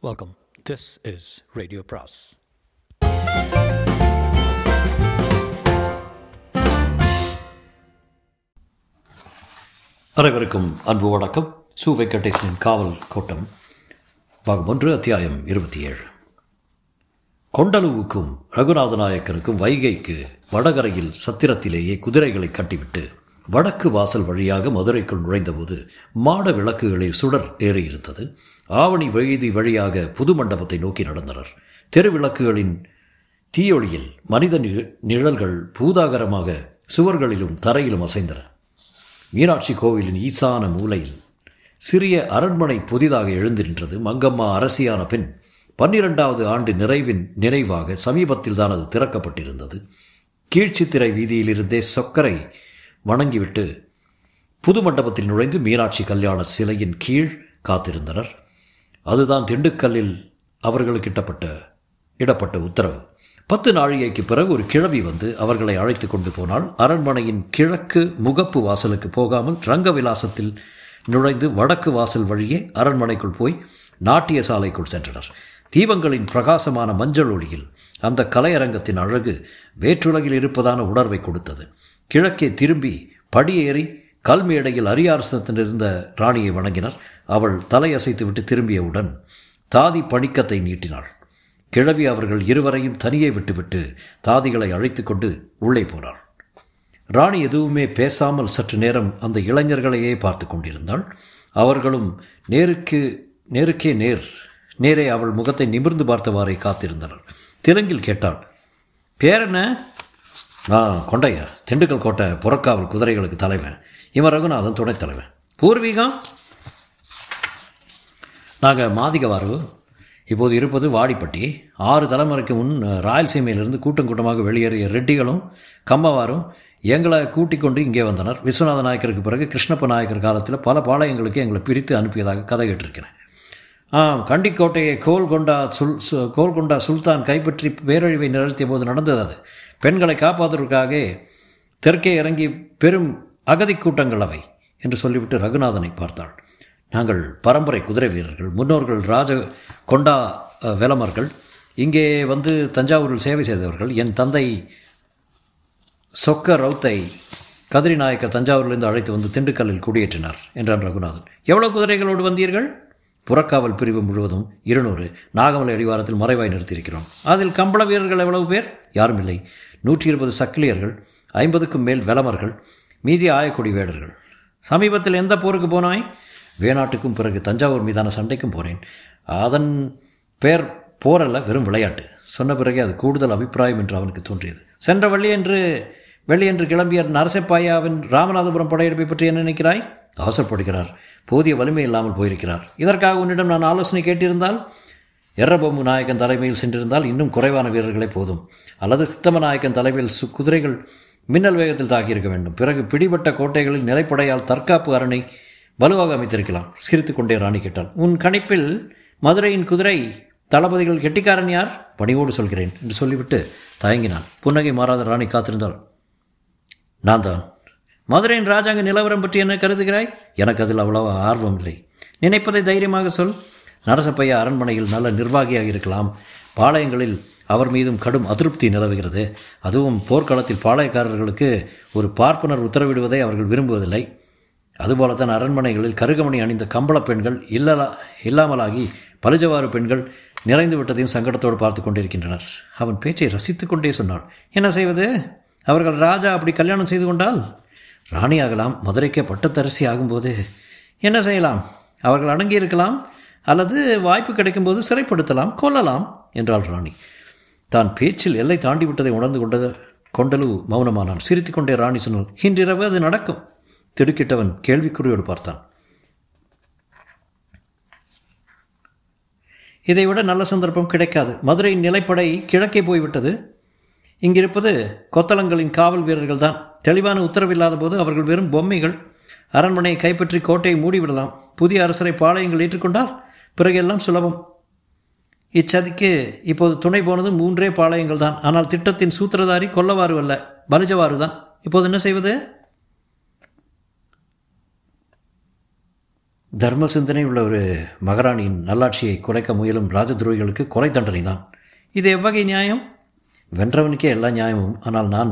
Welcome this is radio பிராஸ் அனைவருக்கும் அன்பு வணக்கம். சு வெங்கடேசனின் காவல் கோட்டம் பாகம் ஒன்று அத்தியாயம் இருபத்தி ஏழு. கொண்டலுவுக்கும் ரகுநாத நாயக்கனுக்கும் வைகைக்கு வடகரையில் சத்திரத்திலேயே குதிரைகளை கட்டிவிட்டு வடக்கு வாசல் வழியாக மதுரைக்குள் நுழைந்தபோது மாட விளக்குகளில் சுடர் ஏறியிருந்தது. ஆவணி வழுதி வழியாக புது மண்டபத்தை நோக்கி நடந்தனர். தெருவிளக்குகளின் தீயொளியில் மனித நிழ- நிழல்கள் பூதாகரமாக சுவர்களிலும் தரையிலும் அசைந்தன. மீனாட்சி கோவிலின் ஈசான மூலையில் சிறிய அரண்மனை புதிதாக எழுந்து நின்றது. மங்கம்மா அரசியான பின் பன்னிரெண்டாவது ஆண்டு நிறைவின் நினைவாக சமீபத்தில் தான் அது திறக்கப்பட்டிருந்தது. கீழ்ச்சித்திரை வீதியிலிருந்தே சொக்கரை வணங்கிவிட்டு புது மண்டபத்தில் நுழைந்து மீனாட்சி கல்யாண சிலையின் கீழ் காத்திருந்தனர். அதுதான் திண்டுக்கல்லில் அவர்களுக்கு இட்டப்பட்ட இடப்பட்ட உத்தரவு. பத்து நாழிகைக்கு பிறகு ஒரு கிழவி வந்து அவர்களை அழைத்து கொண்டு போனால் அரண்மனையின் கிழக்கு முகப்பு வாசலுக்கு போகாமல் ரங்க விலாசத்தில் நுழைந்து வடக்கு வாசல் வழியே அரண்மனைக்குள் போய் நாட்டிய சாலைக்குள் சென்றனர். தீபங்களின் பிரகாசமான மஞ்சள் ஒளியில் அந்த கலையரங்கத்தின் அழகு வேற்றுலகில் இருப்பதான உணர்வை கொடுத்தது. கிழக்கே திரும்பி படியேறி கல்மேடையில் அரியாரசத்தில் இருந்த ராணியை வணங்கினர். அவள் தலையசைத்துவிட்டு திரும்பியவுடன் தாதி பணிக்கத்தை நீட்டினாள். கிழவி அவர்கள் இருவரையும் தனியே விட்டுவிட்டு தாதிகளை அழைத்து கொண்டு உள்ளே போனாள். ராணி எதுவுமே பேசாமல் சற்று நேரம் அந்த இளைஞர்களையே பார்த்து கொண்டிருந்தாள். அவர்களும் நேருக்கு நேருக்கே நேர். நேரே அவள் முகத்தை நிமிர்ந்து பார்த்தவாறே காத்திருந்தனர். தெலுங்கில் கேட்டாள். பேர் என்ன? நான் கொண்டையா? திண்டுக்கல் கோட்டை புறக்காவல் குதிரைகளுக்கு தலைவன். இவன் ரகுநாதன் துணைத் தலைவன். பூர்வீகம் நாங்கள் மாதிகவாரு. இப்போது இருப்பது வாடிப்பட்டி. ஆறு தலைமுறைக்கு முன் ராயல்சீமையிலிருந்து கூட்டம் கூட்டமாக வெளியேறிய ரெட்டிகளும் கம்மவாரும் எங்களை கூட்டிக் கொண்டு இங்கே வந்தனர். விஸ்வநாத நாயக்கருக்கு பிறகு கிருஷ்ணப்ப நாயக்கர் காலத்தில் பல பாளையங்களுக்கு எங்களை பிரித்து அனுப்பியதாக கதை கேட்டிருக்கிறேன். ஆம் கண்டிக்கோட்டையை கோல்கொண்டா சுல் கோல்கொண்டா சுல்தான் கைப்பற்றி பேரழிவை நிகழ்த்திய போது நடந்தது அது. பெண்களை காப்பாற்றுவதற்காக தெற்கே இறங்கி பெரும் அகதி கூட்டங்கள் அவை என்று சொல்லிவிட்டு ரகுநாதனை பார்த்தாள். நாங்கள் பரம்பரை குதிரை வீரர்கள் முன்னோர்கள் ராஜ கொண்டா விலமர்கள் இங்கே வந்து தஞ்சாவூரில் சேவை செய்தவர்கள். என் தந்தை சொக்க ரவுத்தை கதிரி நாயக்கர் தஞ்சாவூரிலிருந்து அழைத்து வந்து திண்டுக்கல்லில் குடியேற்றினார் என்றான் ரகுநாதன். எவ்வளவு குதிரைகளோடு வந்தீர்கள்? புறக்காவல் பிரிவு முழுவதும் இருநூறு. நாகமலை அடிவாரத்தில் மறைவாய் நிறுத்தியிருக்கிறோம். அதில் கம்பள வீரர்கள் எவ்வளவு பேர்? யாரும் இல்லை. நூற்றி இருபது சக்கிலியர்கள் ஐம்பதுக்கும் மேல் வெலமர்கள் மீதி ஆயக்குடி வேடர்கள். சமீபத்தில் எந்த போருக்கு போனாய்? வேணாட்டுக்கும் பிறகு தஞ்சாவூர் மீதான சண்டைக்கும் போனேன். அதன் பேர் போரல்ல வெறும் விளையாட்டு. சொன்ன பிறகே அது கூடுதல் அபிப்பிராயம் என்று அவனுக்கு தோன்றியது. சென்ற வெள்ளியன்று வெள்ளியன்று கிளம்பிய நரசப்பாயாவின் ராமநாதபுரம் படையெடுப்பை பற்றி என்ன நினைக்கிறாய்? அவசரப்படுகிறார். போதிய வலிமை இல்லாமல் போயிருக்கிறார். இதற்காக உன்னிடம் நான் ஆலோசனை கேட்டிருந்தால் எர்ரபொம்மு நாயக்கன் தலைமையில் சென்றிருந்தால் இன்னும் குறைவான வீரர்களே போதும். அல்லது சித்தம நாயக்கன் தலைமையில் சு குதிரைகள் மின்னல் வேகத்தில் தாக்கியிருக்க வேண்டும். பிறகு பிடிபட்ட கோட்டைகளில் நிலைப்படையால் தற்காப்பு அரணை வலுவாக அமைத்திருக்கலாம். சிரித்து கொண்டே ராணி கேட்டாள். உன் கணிப்பில் மதுரையின் குதிரை தளபதிகள் கெட்டிக்காரன் யார்? பணிவோடு சொல்கிறேன் என்று சொல்லிவிட்டு தயங்கினான் புன்னகை மாறாத ராணி காத்திருந்தாள். நான் தான். மதுரையின் ராஜாங்க நிலவரம் பற்றி என்ன கருதுகிறாய்? எனக்கு அதில் அவ்வளவு ஆர்வம் இல்லை. நினைப்பதை தைரியமாக சொல். நரசப்பையா அரண்மனையில் நல்ல நிர்வாகியாக இருக்கலாம். பாளையங்களில் அவர் மீதும் கடும் அதிருப்தி நிலவுகிறது. அதுவும் போர்க்களத்தில் பாளையக்காரர்களுக்கு ஒரு பார்ப்பனர் உத்தரவிடுவதை அவர்கள் விரும்புவதில்லை. அதுபோலத்தான் அரண்மனைகளில் கருகமணி அணிந்த கம்பள பெண்கள் இல்லலா இல்லாமலாகி பலிஜவாறு பெண்கள் நிறைந்து விட்டதையும் சங்கடத்தோடு பார்த்து கொண்டிருக்கின்றனர். அவன் பேச்சை ரசித்து கொண்டே சொன்னாள் என்ன செய்வது? அவர்கள் ராஜா அப்படி கல்யாணம் செய்து கொண்டால்? ராணி ஆகலாம் மதுரைக்கே பட்டத்தரசி ஆகும்போது. என்ன செய்யலாம்? அவர்கள் அடங்கியிருக்கலாம் அல்லது வாய்ப்பு கிடைக்கும்போது சிறைப்படுத்தலாம் கொல்லலாம் என்றாள் ராணி. தான் பேச்சில் எல்லை தாண்டி விட்டதை உணர்ந்து கொண்டது கொண்டலு மௌனமானான் சிரித்துக்கொண்டே ராணி சொன்னால் இன்றிரவு அது நடக்கும் திடுக்கிட்டவன் கேள்விக்குறியோடு பார்த்தான். இதைவிட நல்ல சந்தர்ப்பம் கிடைக்காது. மதுரையின் நிலைப்படை கிழக்கே போய்விட்டது. இங்கிருப்பது கொத்தளங்களின் காவல் வீரர்கள் தான் தெளிவான உத்தரவில்லாத போது அவர்கள் வெறும் பொம்மைகள் அரண்மனையை கைப்பற்றி கோட்டையை மூடிவிடலாம். புதிய அரசரை பாளையங்கள் ஏற்றுக்கொண்டால் பிறகு எல்லாம் சுலபம். இச்சதிக்கு இப்போது துணை போனது மூன்றே பாளையங்கள் தான். ஆனால் திட்டத்தின் சூத்திரதாரி கொல்லவாறு அல்ல பலிஜவாறு தான். இப்போது என்ன செய்வது? தர்ம சிந்தனை உள்ள ஒரு மகாராணியின் நல்லாட்சியை குலைக்க முயலும் ராஜதுரோகிகளுக்கு கொலை தண்டனை தான். இது எவ்வகை நியாயம்? வென்றவனுக்கே எல்லா நியாயமும். ஆனால் நான்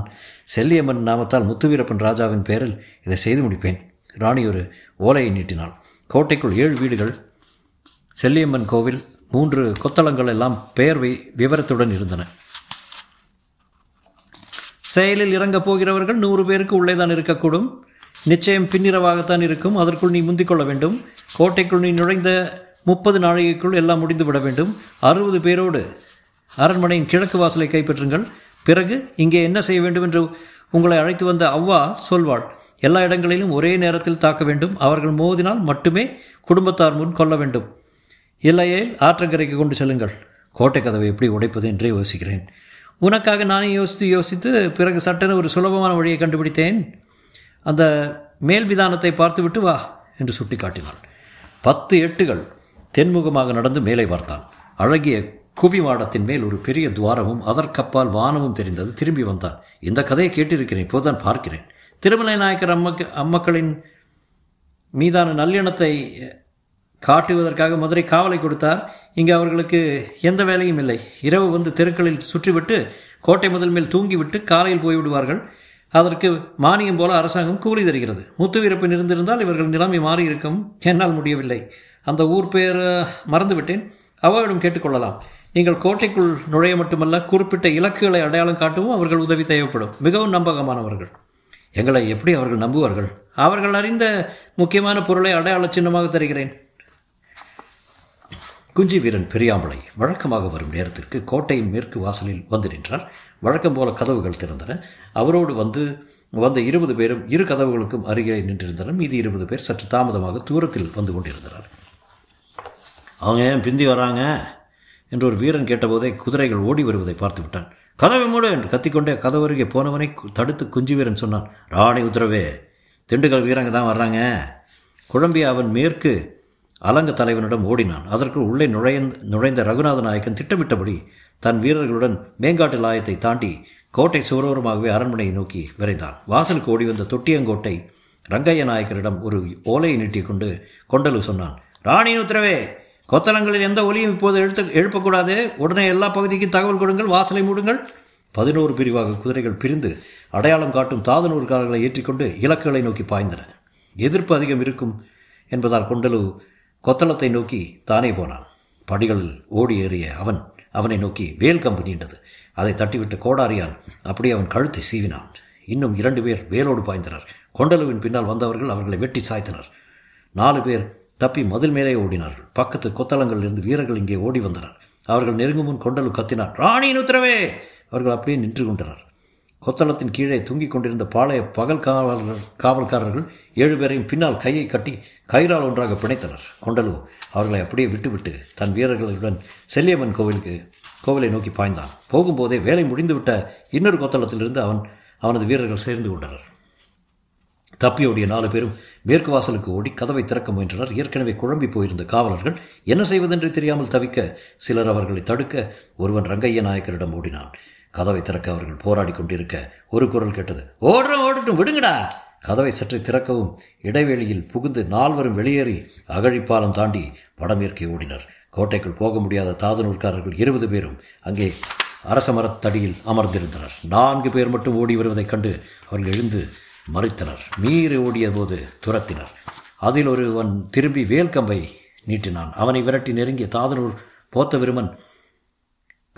செல்லியம்மன் நாமத்தால் முத்துவீரப்பன் ராஜாவின் பெயரில் இதை செய்து முடிப்பேன். ராணி ஒரு ஓலையை நீட்டினாள். கோட்டைக்குள் ஏழு வீடுகள் செல்லியம்மன் கோவில் மூன்று கொத்தளங்கள் எல்லாம் பெயர் விவரத்துடன் இருந்தன. செயலில் இறங்கப் போகிறவர்கள் நூறு பேருக்கு உள்ளே தான் இருக்கக்கூடும். நிச்சயம் பின்னிரவாகத்தான் இருக்கும். அதற்குள் நீ முந்திக் கொள்ள வேண்டும். கோட்டைக்குள் நீ நுழைந்த முப்பது நாழிகைக்குள் எல்லாம் முடிந்து விட வேண்டும். அறுபது பேரோடு அரண்மனையின் கிழக்கு வாசலை கைப்பற்றுங்கள். பிறகு இங்கே என்ன செய்ய வேண்டும் என்று உங்களை அழைத்து வந்த அவ்வா சொல்வாள் எல்லா இடங்களிலும் ஒரே நேரத்தில் தாக்க வேண்டும். அவர்கள் மோதினால் மட்டுமே குடும்பத்தார் முன் கொள்ள வேண்டும். இல்லையே ஆற்றங்கரைக்கு கொண்டு செல்லுங்கள். கோட்டை கதவை எப்படி உடைப்பது என்றே யோசிக்கிறேன். உனக்காக நானே யோசித்து யோசித்து பிறகு சட்டென ஒரு சுலபமான வழியை கண்டுபிடித்தேன். அந்த மேல் விதானத்தை பார்த்துவிட்டு வா என்று சுட்டி காட்டினாள் பத்து எட்டுகள் தென்முகமாக நடந்து மேலே பார்த்தான். அழகிய குவி மாடத்தின் மேல் ஒரு பெரிய துவாரமும் அதற்கப்பால் வானமும் தெரிந்தது. திரும்பி வந்தான். இந்த கதையை கேட்டிருக்கிறேன் இப்போதான் பார்க்கிறேன். திருமலை நாயக்கர் அம்மக்கு அம்மக்களின் மீதான நல்லெண்ணத்தை காட்டுவதற்காக மதுரை காவலை கொடுத்தார். இங்கே அவர்களுக்கு எந்த வேலையும் இல்லை. இரவு வந்து தெருக்களில் சுற்றிவிட்டு கோட்டை முதல் மேல் தூங்கிவிட்டு காலையில் போய்விடுவார்கள் அதற்கு மானியம் போல அரசாங்கம் கூலி தருகிறது. முத்துவீரப்பன் இருந்திருந்தால் இவர்கள் நிலைமை மாறி இருக்கும் என்னால் முடியவில்லை. அந்த ஊர் பெயர் மறந்துவிட்டேன். அவரிடம் கேட்டுக்கொள்ளலாம். நீங்கள் கோட்டைக்குள் நுழைய மட்டுமல்ல குறிப்பிட்ட இலக்குகளை அடையாளம் காட்டவும் அவர்கள் உதவி தேவைப்படும். மிகவும் நம்பகமானவர்கள். எங்களை எப்படி அவர்கள் நம்புவார்கள்? அவர்கள் அறிந்த முக்கியமான பொருளை அடையாள சின்னமாக தருகிறேன். குஞ்சி வீரன் பெரியாமலை வழக்கமாக வரும் நேரத்திற்கு கோட்டையின் மேற்கு வாசலில் வந்து நின்றார். வழக்கம் போல கதவுகள் திறந்தன. அவரோடு வந்து வந்த இருபது பேரும் இரு கதவுகளுக்கும் அருகே நின்றிருந்தனர். மீதி இருபது பேர் சற்று தாமதமாக தூரத்தில் வந்து கொண்டிருந்தனர். அவங்க ஏன் பிந்தி வராங்க? என்று ஒரு வீரன் கேட்டபோதே குதிரைகள் ஓடி வருவதை பார்த்து விட்டான். கதவை மூடு என்று கத்திக்கொண்டே கதவருகே போனவனை தடுத்து குஞ்சு வீரன் சொன்னான். ராணி உத்தரவே. திண்டுக்கல் வீரங்க தான் வர்றாங்க. குழம்பிய அவன் மேற்கு அலங்க தலைவனிடம் ஓடினான். அதற்குள் உள்ளே நுழைய நுழைந்த ரகுநாத நாயக்கன் திட்டமிட்டபடி தன் வீரர்களுடன் மேங்காட்டு லாயத்தை தாண்டி கோட்டை சுவரோரமாகவே அரண்மனையை நோக்கி விரைந்தான். வாசலுக்கு ஓடி வந்த தொட்டியங்கோட்டை ரங்கைய நாயக்கரிடம் ஒரு ஓலையை நீட்டி கொண்டு கொண்டலு சொன்னான் ராணியின் உத்தரவே கொத்தலங்களில் எந்த ஒலியும் இப்போது எழுத்து எழுப்பக்கூடாது. உடனே எல்லா பகுதிக்கும் தகவல் கொடுங்கள் வாசலை மூடுங்கள். பதினோரு பிரிவாக குதிரைகள் பிரிந்து அடையாளம் காட்டும் தாதனூர் கால்களை ஏற்றிக்கொண்டு இலக்குகளை நோக்கி பாய்ந்தன. எதிர்ப்பு அதிகம் இருக்கும் என்பதால் கொண்டலு கொத்தளத்தை நோக்கி தானே போனான். படிகளில் ஓடி ஏறிய அவன் அவனை நோக்கி வேல் கம்பு நீண்டது. அதை தட்டிவிட்டு கோடாரியால் அப்படியே அவன் கழுத்தை சீவினான். இன்னும் இரண்டு பேர் வேலோடு பாய்ந்தனர். கொண்டலுவின் பின்னால் வந்தவர்கள் அவர்களை வெட்டி சாய்த்தனர். நாலு பேர் தப்பி மதில் மேலே ஓடினார்கள். பக்கத்து கொத்தளங்களிலிருந்து வீரர்கள் இங்கே ஓடி வந்தனர். அவர்கள் நெருங்கும் முன் கொண்டலு கத்தினார் ராணியின் உத்தரவே! அவர்கள் அப்படியே நின்று கொண்டனர். கொத்தளத்தின் கீழே தூங்கிக் கொண்டிருந்த பாளைய பகல் காவலர் காவல்காரர்கள் ஏழு பேரையும் பின்னால் கையை கட்டி கயிறால் ஒன்றாக பிணைத்தனர். கொண்டலு அவர்களை அப்படியே விட்டுவிட்டு தன் வீரர்களுடன் செல்லியம்மன் கோவிலுக்கு கோவிலை நோக்கி பாய்ந்தான். போகும்போதே வேலை முடிந்துவிட்ட இன்னொரு கொத்தளத்திலிருந்து அவன் அவனது வீரர்கள் சேர்ந்து கொண்டனர். தப்பியோடிய நாலு பேரும் மேற்கு வாசலுக்கு ஓடி கதவை திறக்க முயன்றனர். ஏற்கனவே குழம்பி போயிருந்த காவலர்கள் என்ன செய்வதென்று தெரியாமல் தவிக்க சிலர் அவர்களை தடுக்க ஒருவன் ரங்கைய நாயக்கரிடம் ஓடினான். கதவை திறக்க அவர்கள் போராடி கொண்டிருக்க ஒரு குரல் கேட்டது. ஓடுறோம் ஓடட்டும் விடுங்கடா. கதவை சற்று திறக்கவும் இடைவெளியில் புகுந்து நால்வரும் வெளியேறி அகழிப்பாலம் தாண்டி வடமேற்கே ஓடினர். கோட்டைக்குள் போக முடியாத தாதனூர்காரர்கள் இருபது பேரும் அங்கே அரச மரத்தடியில் அமர்ந்திருந்தனர். நான்கு பேர் மட்டும் ஓடி வருவதைக் கண்டு அவர்கள் எழுந்து மறைத்தனர். மீறி ஓடிய போது துரத்தினர். அதில் ஒருவன் திரும்பி வேல்கம்பை நீட்டினான். அவனை விரட்டி நெருங்கிய தாதனூர் போத்த விருமன்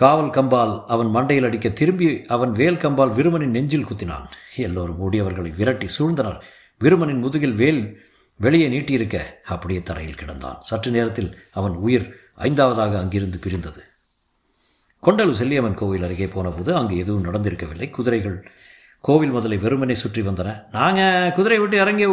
காவல் கம்பால் அவன் மண்டையில் அடிக்க திரும்பி அவன் வேல் கம்பால் விருமனின் நெஞ்சில் குத்தினான். எல்லோரும் ஓடியவர்களை விரட்டி சூழ்ந்தனர். விருமனின் முதுகில் வேல் வெளியே நீட்டியிருக்க அப்படியே தரையில் கிடந்தான். சற்று நேரத்தில் அவன் உயிர் ஐந்தாவதாக அங்கிருந்து பிரிந்தது. கொண்டலு செல்லியம்மன் கோவில் அருகே போனபோது அங்கு எதுவும் நடந்திருக்கவில்லை. குதிரைகள் கோவில் முதலை வெறுமனை சுற்றி வந்தன. நாங்கள் குதிரை விட்டு இறங்கி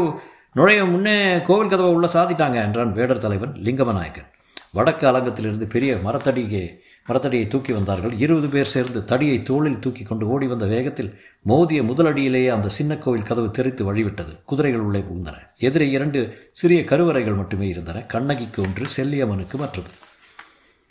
நுழைய முன்னே கோவில் கதவை உள்ள சாதிட்டாங்க என்றான் வேடர் தலைவன் லிங்கமநாயக்கன் வடக்கு அலங்கத்திலிருந்து பெரிய மரத்தடியே மரத்தடியை தூக்கி வந்தார்கள். இருபது பேர் சேர்ந்து தடியை தோளில் தூக்கி கொண்டு ஓடி வந்த வேகத்தில் மோதிய முதலடியிலேயே அந்த சின்ன கோவில் கதவு தெரித்து வழிவிட்டது. குதிரைகள் உள்ளே புகுந்தன. எதிரே இரண்டு சிறிய கருவறைகள் மட்டுமே இருந்தன. கண்ணகிக்கு ஒன்று செல்லியம்மனுக்கு மற்றது.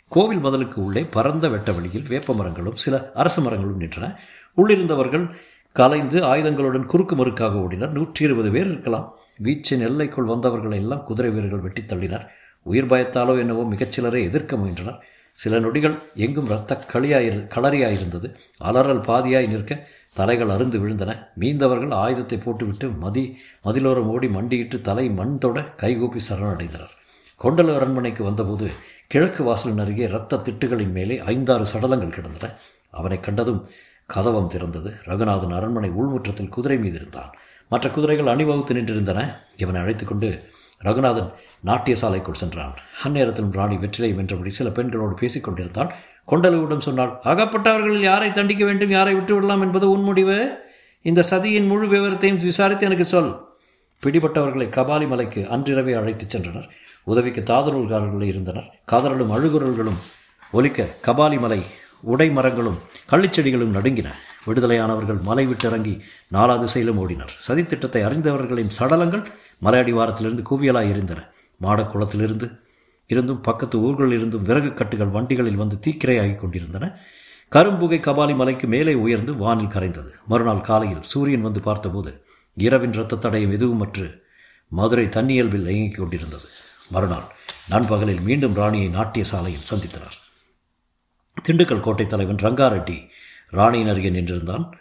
கோவில் மதலுக்கு உள்ளே பரந்த வெட்ட வழியில் வேப்ப மரங்களும் சில அரச மரங்களும் நின்றன. உள்ளிருந்தவர்கள் கலைந்து ஆயுதங்களுடன் குறுக்கு மறுக்காக ஓடினர். நூற்றி இருபது பேர் இருக்கலாம். வீச்சின் எல்லைக்குள் வந்தவர்களை எல்லாம் குதிரை வீரர்கள் வெட்டித் தள்ளினர். உயிர் பயத்தாலோ என்னவோ மிகச்சிலரை எதிர்க்க முயன்றனர். சில நொடிகள் எங்கும் இரத்த களியாயிரு களறியாயிருந்தது. அலறல் பாதியாய் நிற்க தலைகள் அருந்து விழுந்தன. மீந்தவர்கள் ஆயுதத்தை போட்டுவிட்டு மதி மதிலோரம் ஓடி மண்டியிட்டு தலை மண் தொட கைகூப்பி சரணடைந்தனர். கொண்டல அரண்மனைக்கு வந்தபோது கிழக்கு வாசலின் அருகே இரத்த திட்டுகளின் மேலே ஐந்தாறு சடலங்கள் கிடந்தன. அவனை கண்டதும் கதவம் திறந்தது. ரகுநாதன் அரண்மனை உள்முற்றத்தில் குதிரை மீது இருந்தான் மற்ற குதிரைகள் அணிவகுத்து நின்றிருந்தன. இவனை அழைத்து கொண்டு ரகுநாதன் நாட்டிய சாலைக்குள் சென்றான். அந்நேரத்திலும் ராணி வெற்றிலை வென்றபடி சில பெண்களோடு பேசிக் கொண்டிருந்தாள் கொண்டலுவிடம் சொன்னாள் அகப்பட்டவர்களில் யாரை தண்டிக்க வேண்டும் யாரை விட்டுவிடலாம் என்பது உன் முடிவு? இந்த சதியின் முழு விவரத்தையும் விசாரித்து எனக்கு சொல். பிடிபட்டவர்களை கபாலி மலைக்கு அன்றிரவே அழைத்துச் சென்றனர். உதவிக்கு தாதரூர்காரர்கள் இருந்தனர். காதலும் அழுகுரல்களும் ஒலிக்க கபாலி மலை உடை மரங்களும் கள்ளிச்செடிகளும் நடுங்கின. விடுதலையானவர்கள் மலை விட்டிறங்கி நாலா திசையிலும் ஓடினர். சதித்திட்டத்தை அறிந்தவர்களின் சடலங்கள் மலையடிவாரத்திலிருந்து குவியலாய் இருந்தன மாடக்குளத்திலிருந்து இருந்தும் பக்கத்து ஊர்களில் இருந்தும் விறகு கட்டுகள் வண்டிகளில் வந்து தீக்கிரையாகி கொண்டிருந்தன. கரும்புகை கபாலி மலைக்கு மேலே உயர்ந்து வானில் கரைந்தது. மறுநாள் காலையில் சூரியன் வந்து பார்த்தபோது இரவின் இரத்த தடயம் எதுவுமற்று மதுரை தன்னியல்பில் இயங்கிக் கொண்டிருந்தது. மறுநாள் நண்பகலில் மீண்டும் ராணியை நாட்டிய சாலையில் சந்தித்தனர். திண்டுக்கல் கோட்டை தலைவன் ரங்காரெட்டி ராணியின் அருகே நின்றிருந்தான்.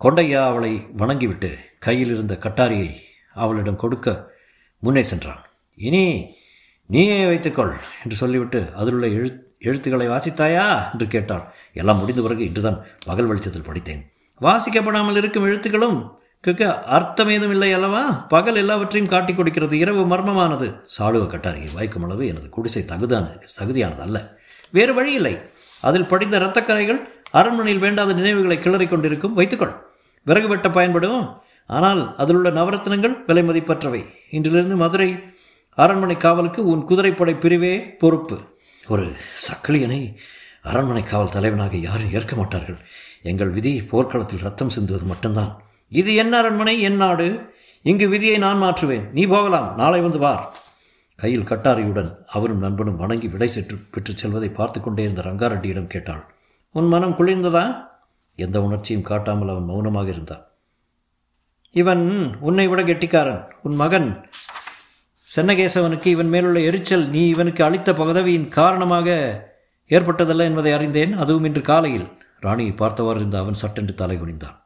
கொண்டையா அவளை வணங்கிவிட்டு கையில் இருந்த கட்டாரியை அவளிடம் கொடுக்க முன்னே சென்றான். இனி நீயே வைத்துக்கொள் என்று சொல்லிவிட்டு அதிலுள்ள எழு எழுத்துக்களை வாசித்தாயா என்று கேட்டாள். எல்லாம் முடிந்த பிறகு இன்றுதான் பகல் வெளிச்சத்தில் படித்தேன். வாசிக்கப்படாமல் இருக்கும் எழுத்துக்களும் கிக்க அர்த்தம் ஏதும் இல்லை அல்லவா? பகல் எல்லாவற்றையும் காட்டி கொடுக்கிறது இரவு மர்மமானது. சாளுவ கட்டாரியை வாய்க்கும் அளவு எனது குடிசை தகுதான தகுதியானது அல்ல. வேறு வழி இல்லை. அதில் படிந்த இரத்தக்கரைகள் அரண்மனையில் வேண்டாத நினைவுகளை கிளறி கொண்டிருக்கும். வைத்துக்கொள். விறகு வெட்ட பயன்படும். ஆனால் அதில் உள்ள நவரத்னங்கள் விலை மதிப்பற்றவை. இன்றிலிருந்து மதுரை அரண்மனை காவலுக்கு உன் குதிரைப்படை பிரிவே பொறுப்பு. ஒரு சக்கிலியனை அரண்மனை காவல் தலைவனாக யாரும் ஏற்க மாட்டார்கள். எங்கள் விதி போர்க்களத்தில் ரத்தம் சிந்துவது மட்டும்தான். இது என் அரண்மனை என் நாடு? இங்கு விதியை நான் மாற்றுவேன். நீ போகலாம். நாளை வந்து வார் கையில் கட்டாரியுடன் அவரும் நண்பனும் வணங்கி விடை செற்று பெற்றுச் செல்வதை பார்த்து கொண்டே இருந்த ரங்காரெட்டியிடம் கேட்டாள். உன் மனம் குளிர்ந்ததா? எந்த உணர்ச்சியும் காட்டாமல் அவன் மௌனமாக இருந்தான். இவன் உன்னை விட கெட்டிக்காரன். உன் மகன் சென்னகேசவனுக்கு இவன் மேலுள்ள எரிச்சல் நீ இவனுக்கு அளித்த பதவியின் காரணமாக ஏற்பட்டதல்ல என்பதை அறிந்தேன். அதுவும் இன்று காலையில். ராணியை பார்த்தவாறு இருந்த அவன் சட்டென்று தலை குனிந்தான்.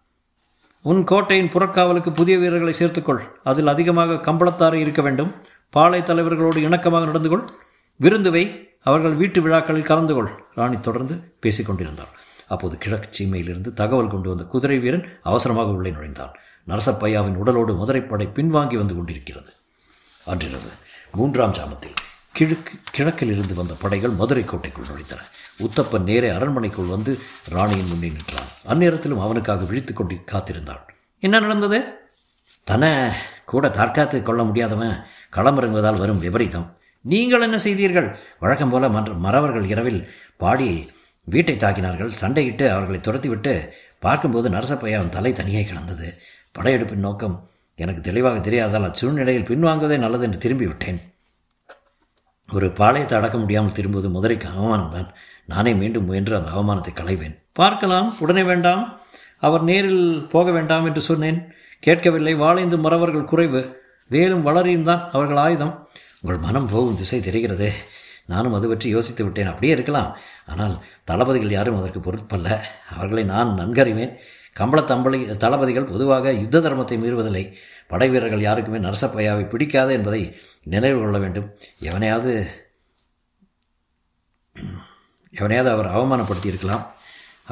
உன் கோட்டையின் புறக்காவலுக்கு புதிய வீரர்களை சேர்த்துக்கொள். அதில் அதிகமாக கம்பளத்தாறு இருக்க வேண்டும். பாளை தலைவர்களோடு இணக்கமாக நடந்து கொள். விருந்துவை அவர்கள் வீட்டு விழாக்களில் கலந்து கொள். ராணி தொடர்ந்து பேசிக் கொண்டிருந்தாள். அப்போது கிழக்கு சீமையிலிருந்து தகவல் கொண்டு வந்த குதிரை வீரன் அவசரமாக உள்ளே நுழைந்தான். நரசப்பையாவின் உடலோடு மதுரைப்படை பின்வாங்கி வந்து கொண்டிருக்கிறது. அன்றிரவு மூன்றாம் ஜாமத்தில் கிழக்கு கிழக்கில் இருந்து வந்த படைகள் மதுரை கோட்டைக்குள் நுழைத்தன உத்தப்பன் நேரே அரண்மனைக்குள் வந்து ராணியின் முன்னே நின்றான். அந்நேரத்திலும் அவனுக்காக விழித்து கொண்டு காத்திருந்தாள் என்ன நடந்தது? தன்னை கூட தற்காத்து கொள்ள முடியாதவன் களமிறங்குவதால் வரும் விபரீதம். நீங்கள் என்ன செய்தீர்கள்? வழக்கம் போல மன்ற மறவர்கள் இரவில் பாடி வீட்டை தாக்கினார்கள். சண்டையிட்டு அவர்களை துரத்திவிட்டு பார்க்கும்போது நரசப்பையாவின் தலை தனியே கிடந்தது. படையெடுப்பின் நோக்கம் எனக்கு தெளிவாக தெரியாதால் அச்சூழ்நிலையில் பின்வாங்குவதே நல்லது என்று திரும்பி விட்டேன் ஒரு பாளையத்தை அடக்க முடியாமல் திரும்புவது மதுரைக்கு அவமானம்தான். நானே மீண்டும் முயன்று அந்த அவமானத்தை களைவேன். பார்க்கலாம். உடனே வேண்டாம். அவர் நேரில் போக வேண்டாம் என்று சொன்னேன். கேட்கவில்லை. வாழைந்து மறவர்கள் குறைவு. வேலும் வளரியும் தான் அவர்கள் ஆயுதம். உங்கள் மனம் போகும் திசை தெரிகிறதே. நானும் அது பற்றி யோசித்து விட்டேன். அப்படியே இருக்கலாம். ஆனால் தளபதிகள் யாரும் அதற்கு பொருட்பல்ல அவர்களை நான் நன்கறிவேன். கம்பள தம்பளி தளபதிகள் பொதுவாக யுத்த தர்மத்தை மீறுவதில்லை. படை வீரர்கள் யாருக்குமே நரசப்பையாவை பிடிக்காது என்பதை நினைவு கொள்ள வேண்டும். எவனையாவது எவனையாவது அவர் அவமானப்படுத்தி இருக்கலாம்.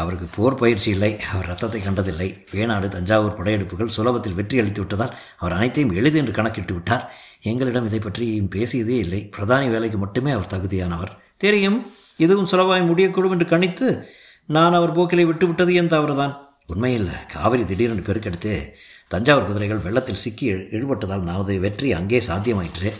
அவருக்கு போர் பயிற்சி இல்லை அவர் ரத்தத்தை கண்டதில்லை. வேணாடு தஞ்சாவூர் படையெடுப்புகள் சுலபத்தில் வெற்றி அளித்து விட்டதால் அவர் அனைத்தையும் எளிது என்று கணக்கிட்டு விட்டார். எங்களிடம் இதை பற்றி பேசியதே இல்லை. பிரதானி வேலைக்கு மட்டுமே அவர் தகுதியானவர். தெரியும் இதுவும் சுலபாய் முடியக்கூடும் என்று கணித்து நான் அவர் போக்கிலை விட்டுவிட்டது என் தவறுதான். உண்மையில் காவிரி திடீரென்று பெருக்கெடுத்து தஞ்சாவூர் குதிரைகள் வெள்ளத்தில் சிக்கி இழுபட்டதால் நமது வெற்றி அங்கே சாத்தியமாயிற்று.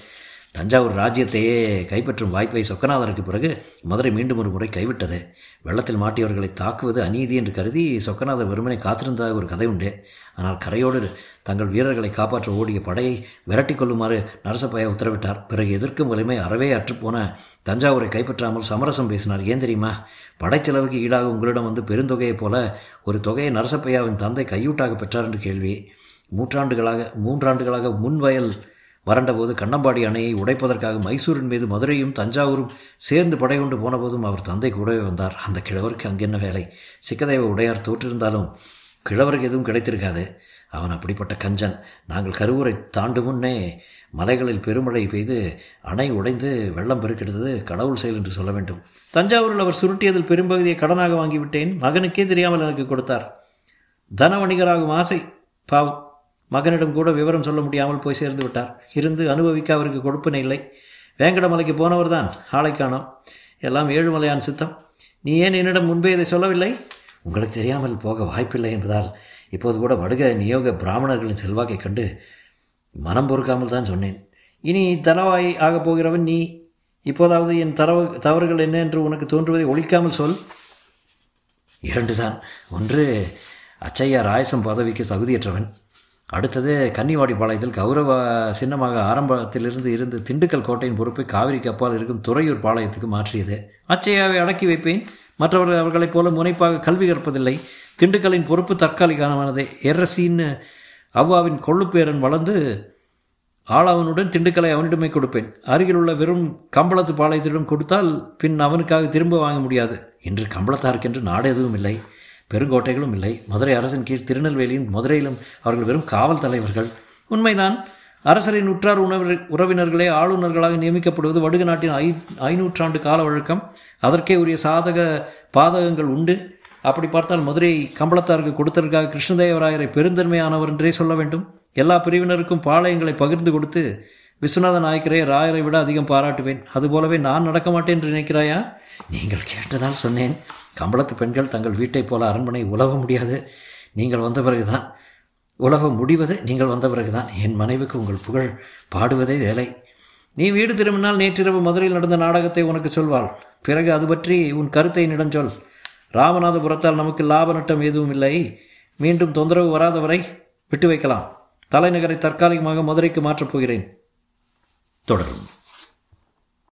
தஞ்சாவூர் ராஜ்யத்தையே கைப்பற்றும் வாய்ப்பை சொக்கநாதருக்கு பிறகு மதுரை மீண்டும் ஒரு முறை கைவிட்டது. வெள்ளத்தில் மாட்டியவர்களை தாக்குவது அநீதி என்று கருதி சொக்கநாதர் வெறுமனை காத்திருந்த ஒரு கதை உண்டு. ஆனால் கரையோடு தங்கள் வீரர்களை காப்பாற்ற ஓடிய படையை விரட்டி கொள்ளுமாறு நரசப்பையா உத்தரவிட்டார். பிறகு எதிர்க்கும் வலிமை அறவே அற்றுப்போன தஞ்சாவூரை கைப்பற்றாமல் சமரசம் பேசினார். ஏன் தெரியுமா? படைச்செலவுக்கு ஈடாக உங்களிடம் வந்து பெருந்தொகையைப் போல ஒரு தொகையை நரசப்பையாவின் தந்தை கையூட்டாக பெற்றார் என்று கேள்வி. மூன்றாண்டுகளாக மூன்றாண்டுகளாக முன்வயல் வறண்டபோது கண்ணம்பாடி அணையை உடைப்பதற்காக மைசூரின் மீது மதுரையும் தஞ்சாவூரும் சேர்ந்து படை கொண்டு போனபோதும் அவர் தந்தை கூடவே வந்தார். அந்த கிழவருக்கு அங்கென்ன வேலை? சிக்கதேவ உடையார் தோற்றிருந்தாலும் கிழவருக்கு எதுவும் கிடைத்திருக்காது. அவன் அப்படிப்பட்ட கஞ்சன். நாங்கள் கருவூரை தாண்டும் முன்னே மலைகளில் பெருமழை பெய்து அணை உடைந்து வெள்ளம் பெருக்கெடுத்தது கடவுள் செயல் என்று சொல்ல வேண்டும். தஞ்சாவூரில் அவர் சுருட்டியதில் பெரும்பகுதியை கடனாக வாங்கிவிட்டேன். மகனுக்கே தெரியாமல் எனக்கு கொடுத்தார். தன வணிகராகும் ஆசை. பாவம். மகனிடம் கூட விவரம் சொல்ல முடியாமல் போய் சேர்ந்து விட்டார். இருந்து அனுபவிக்க அவருக்கு கொடுப்பினை இல்லை. வேங்கடமலைக்கு போனவர் தான் ஆளை காணோம். எல்லாம் ஏழுமலையான் சித்தம். நீ ஏன் என்னிடம் முன்பே இதை சொல்லவில்லை? உங்களுக்கு தெரியாமல் போக வாய்ப்பில்லை என்பதால் இப்போது கூட வடுக நியோக பிராமணர்களின் செல்வாக்கை கண்டு மனம் பொறுக்காமல் தான் சொன்னேன். இனி தலவாய் ஆகப் போகிறவன் நீ. இப்போதாவது என் தரவு தவறுகள் என்ன என்று உனக்கு தோன்றுவதை ஒழிக்காமல் சொல். இரண்டு தான் ஒன்று அச்சையா ராயசம் பதவிக்கு தகுதியற்றவன். அடுத்தது கன்னிவாடி பாளையத்தில் கௌரவ சின்னமாக ஆரம்பத்திலிருந்து இருந்து திண்டுக்கல் கோட்டையின் பொறுப்பை காவிரிக்கு அப்பால் இருக்கும் துறையூர் பாளையத்துக்கு மாற்றியது. அச்சையாவை அடக்கி வைப்பேன். மற்றவர்கள் அவர்களைப் போல முனைப்பாக கல்வி கற்பதில்லை. திண்டுக்கலின் பொறுப்பு தற்காலிகமானதே. எரசின்னு அவ்வாவின் கொள்ளுப்பேரன் வளர்ந்து ஆளாவனுடன் திண்டுக்கலை அவனிடமே கொடுப்பேன். அருகில் உள்ள வெறும் கம்பளத்து பாளையத்திடம் கொடுத்தால் பின் அவனுக்காக திரும்ப வாங்க முடியாது. இன்று கம்பளத்தாருக்கென்று நாடு எதுவும் இல்லை. பெருங்கோட்டைகளும் இல்லை. மதுரை அரசின் கீழ் திருநெல்வேலியும் மதுரையிலும் அவர்கள் வெறும் காவல் தலைவர்கள். உண்மைதான். அரசரின் உற்றார் உணவு உறவினர்களே ஆளுநர்களாக நியமிக்கப்படுவது வடுகு நாட்டின் ஐ ஐநூற்றாண்டு கால வழக்கம். அதற்கே உரிய சாதக பாதகங்கள் உண்டு. அப்படி பார்த்தால் மதுரை கம்பளத்தாருக்கு கொடுத்ததற்காக கிருஷ்ணதேவராயரை பெருந்தன்மையானவர் என்றே சொல்ல வேண்டும். எல்லா பிரிவினருக்கும் பாளையங்களை பகிர்ந்து கொடுத்து விஸ்வநாத நாயக்கரே ராயரை விட அதிகம் பாராட்டுவேன். அதுபோலவே நான் நடக்க மாட்டேன் என்று நினைக்கிறாயா? நீங்கள் கேட்டதால் சொன்னேன். கம்பளத்து பெண்கள் தங்கள் வீட்டைப் போல அரண்மனை உலவ முடியாது. நீங்கள் வந்த பிறகுதான். உலக முடிவது நீங்கள் வந்த பிறகுதான். என் மனைவிக்கு உங்கள் புகழ் பாடுவதே வேலை. நீ வீடு திரும்பினால் நேற்றிரவு மதுரையில் நடந்த நாடகத்தை உனக்கு சொல்வாள். பிறகு அது பற்றி உன் கருத்தை என்னிடம் சொல். ராமநாதபுரத்தால் நமக்கு லாப நட்டம் எதுவும் இல்லை. மீண்டும் தொந்தரவு வராதவரை விட்டு வைக்கலாம் தலைநகரை தற்காலிகமாக மதுரைக்கு மாற்றப் போகிறேன். தொடரும்.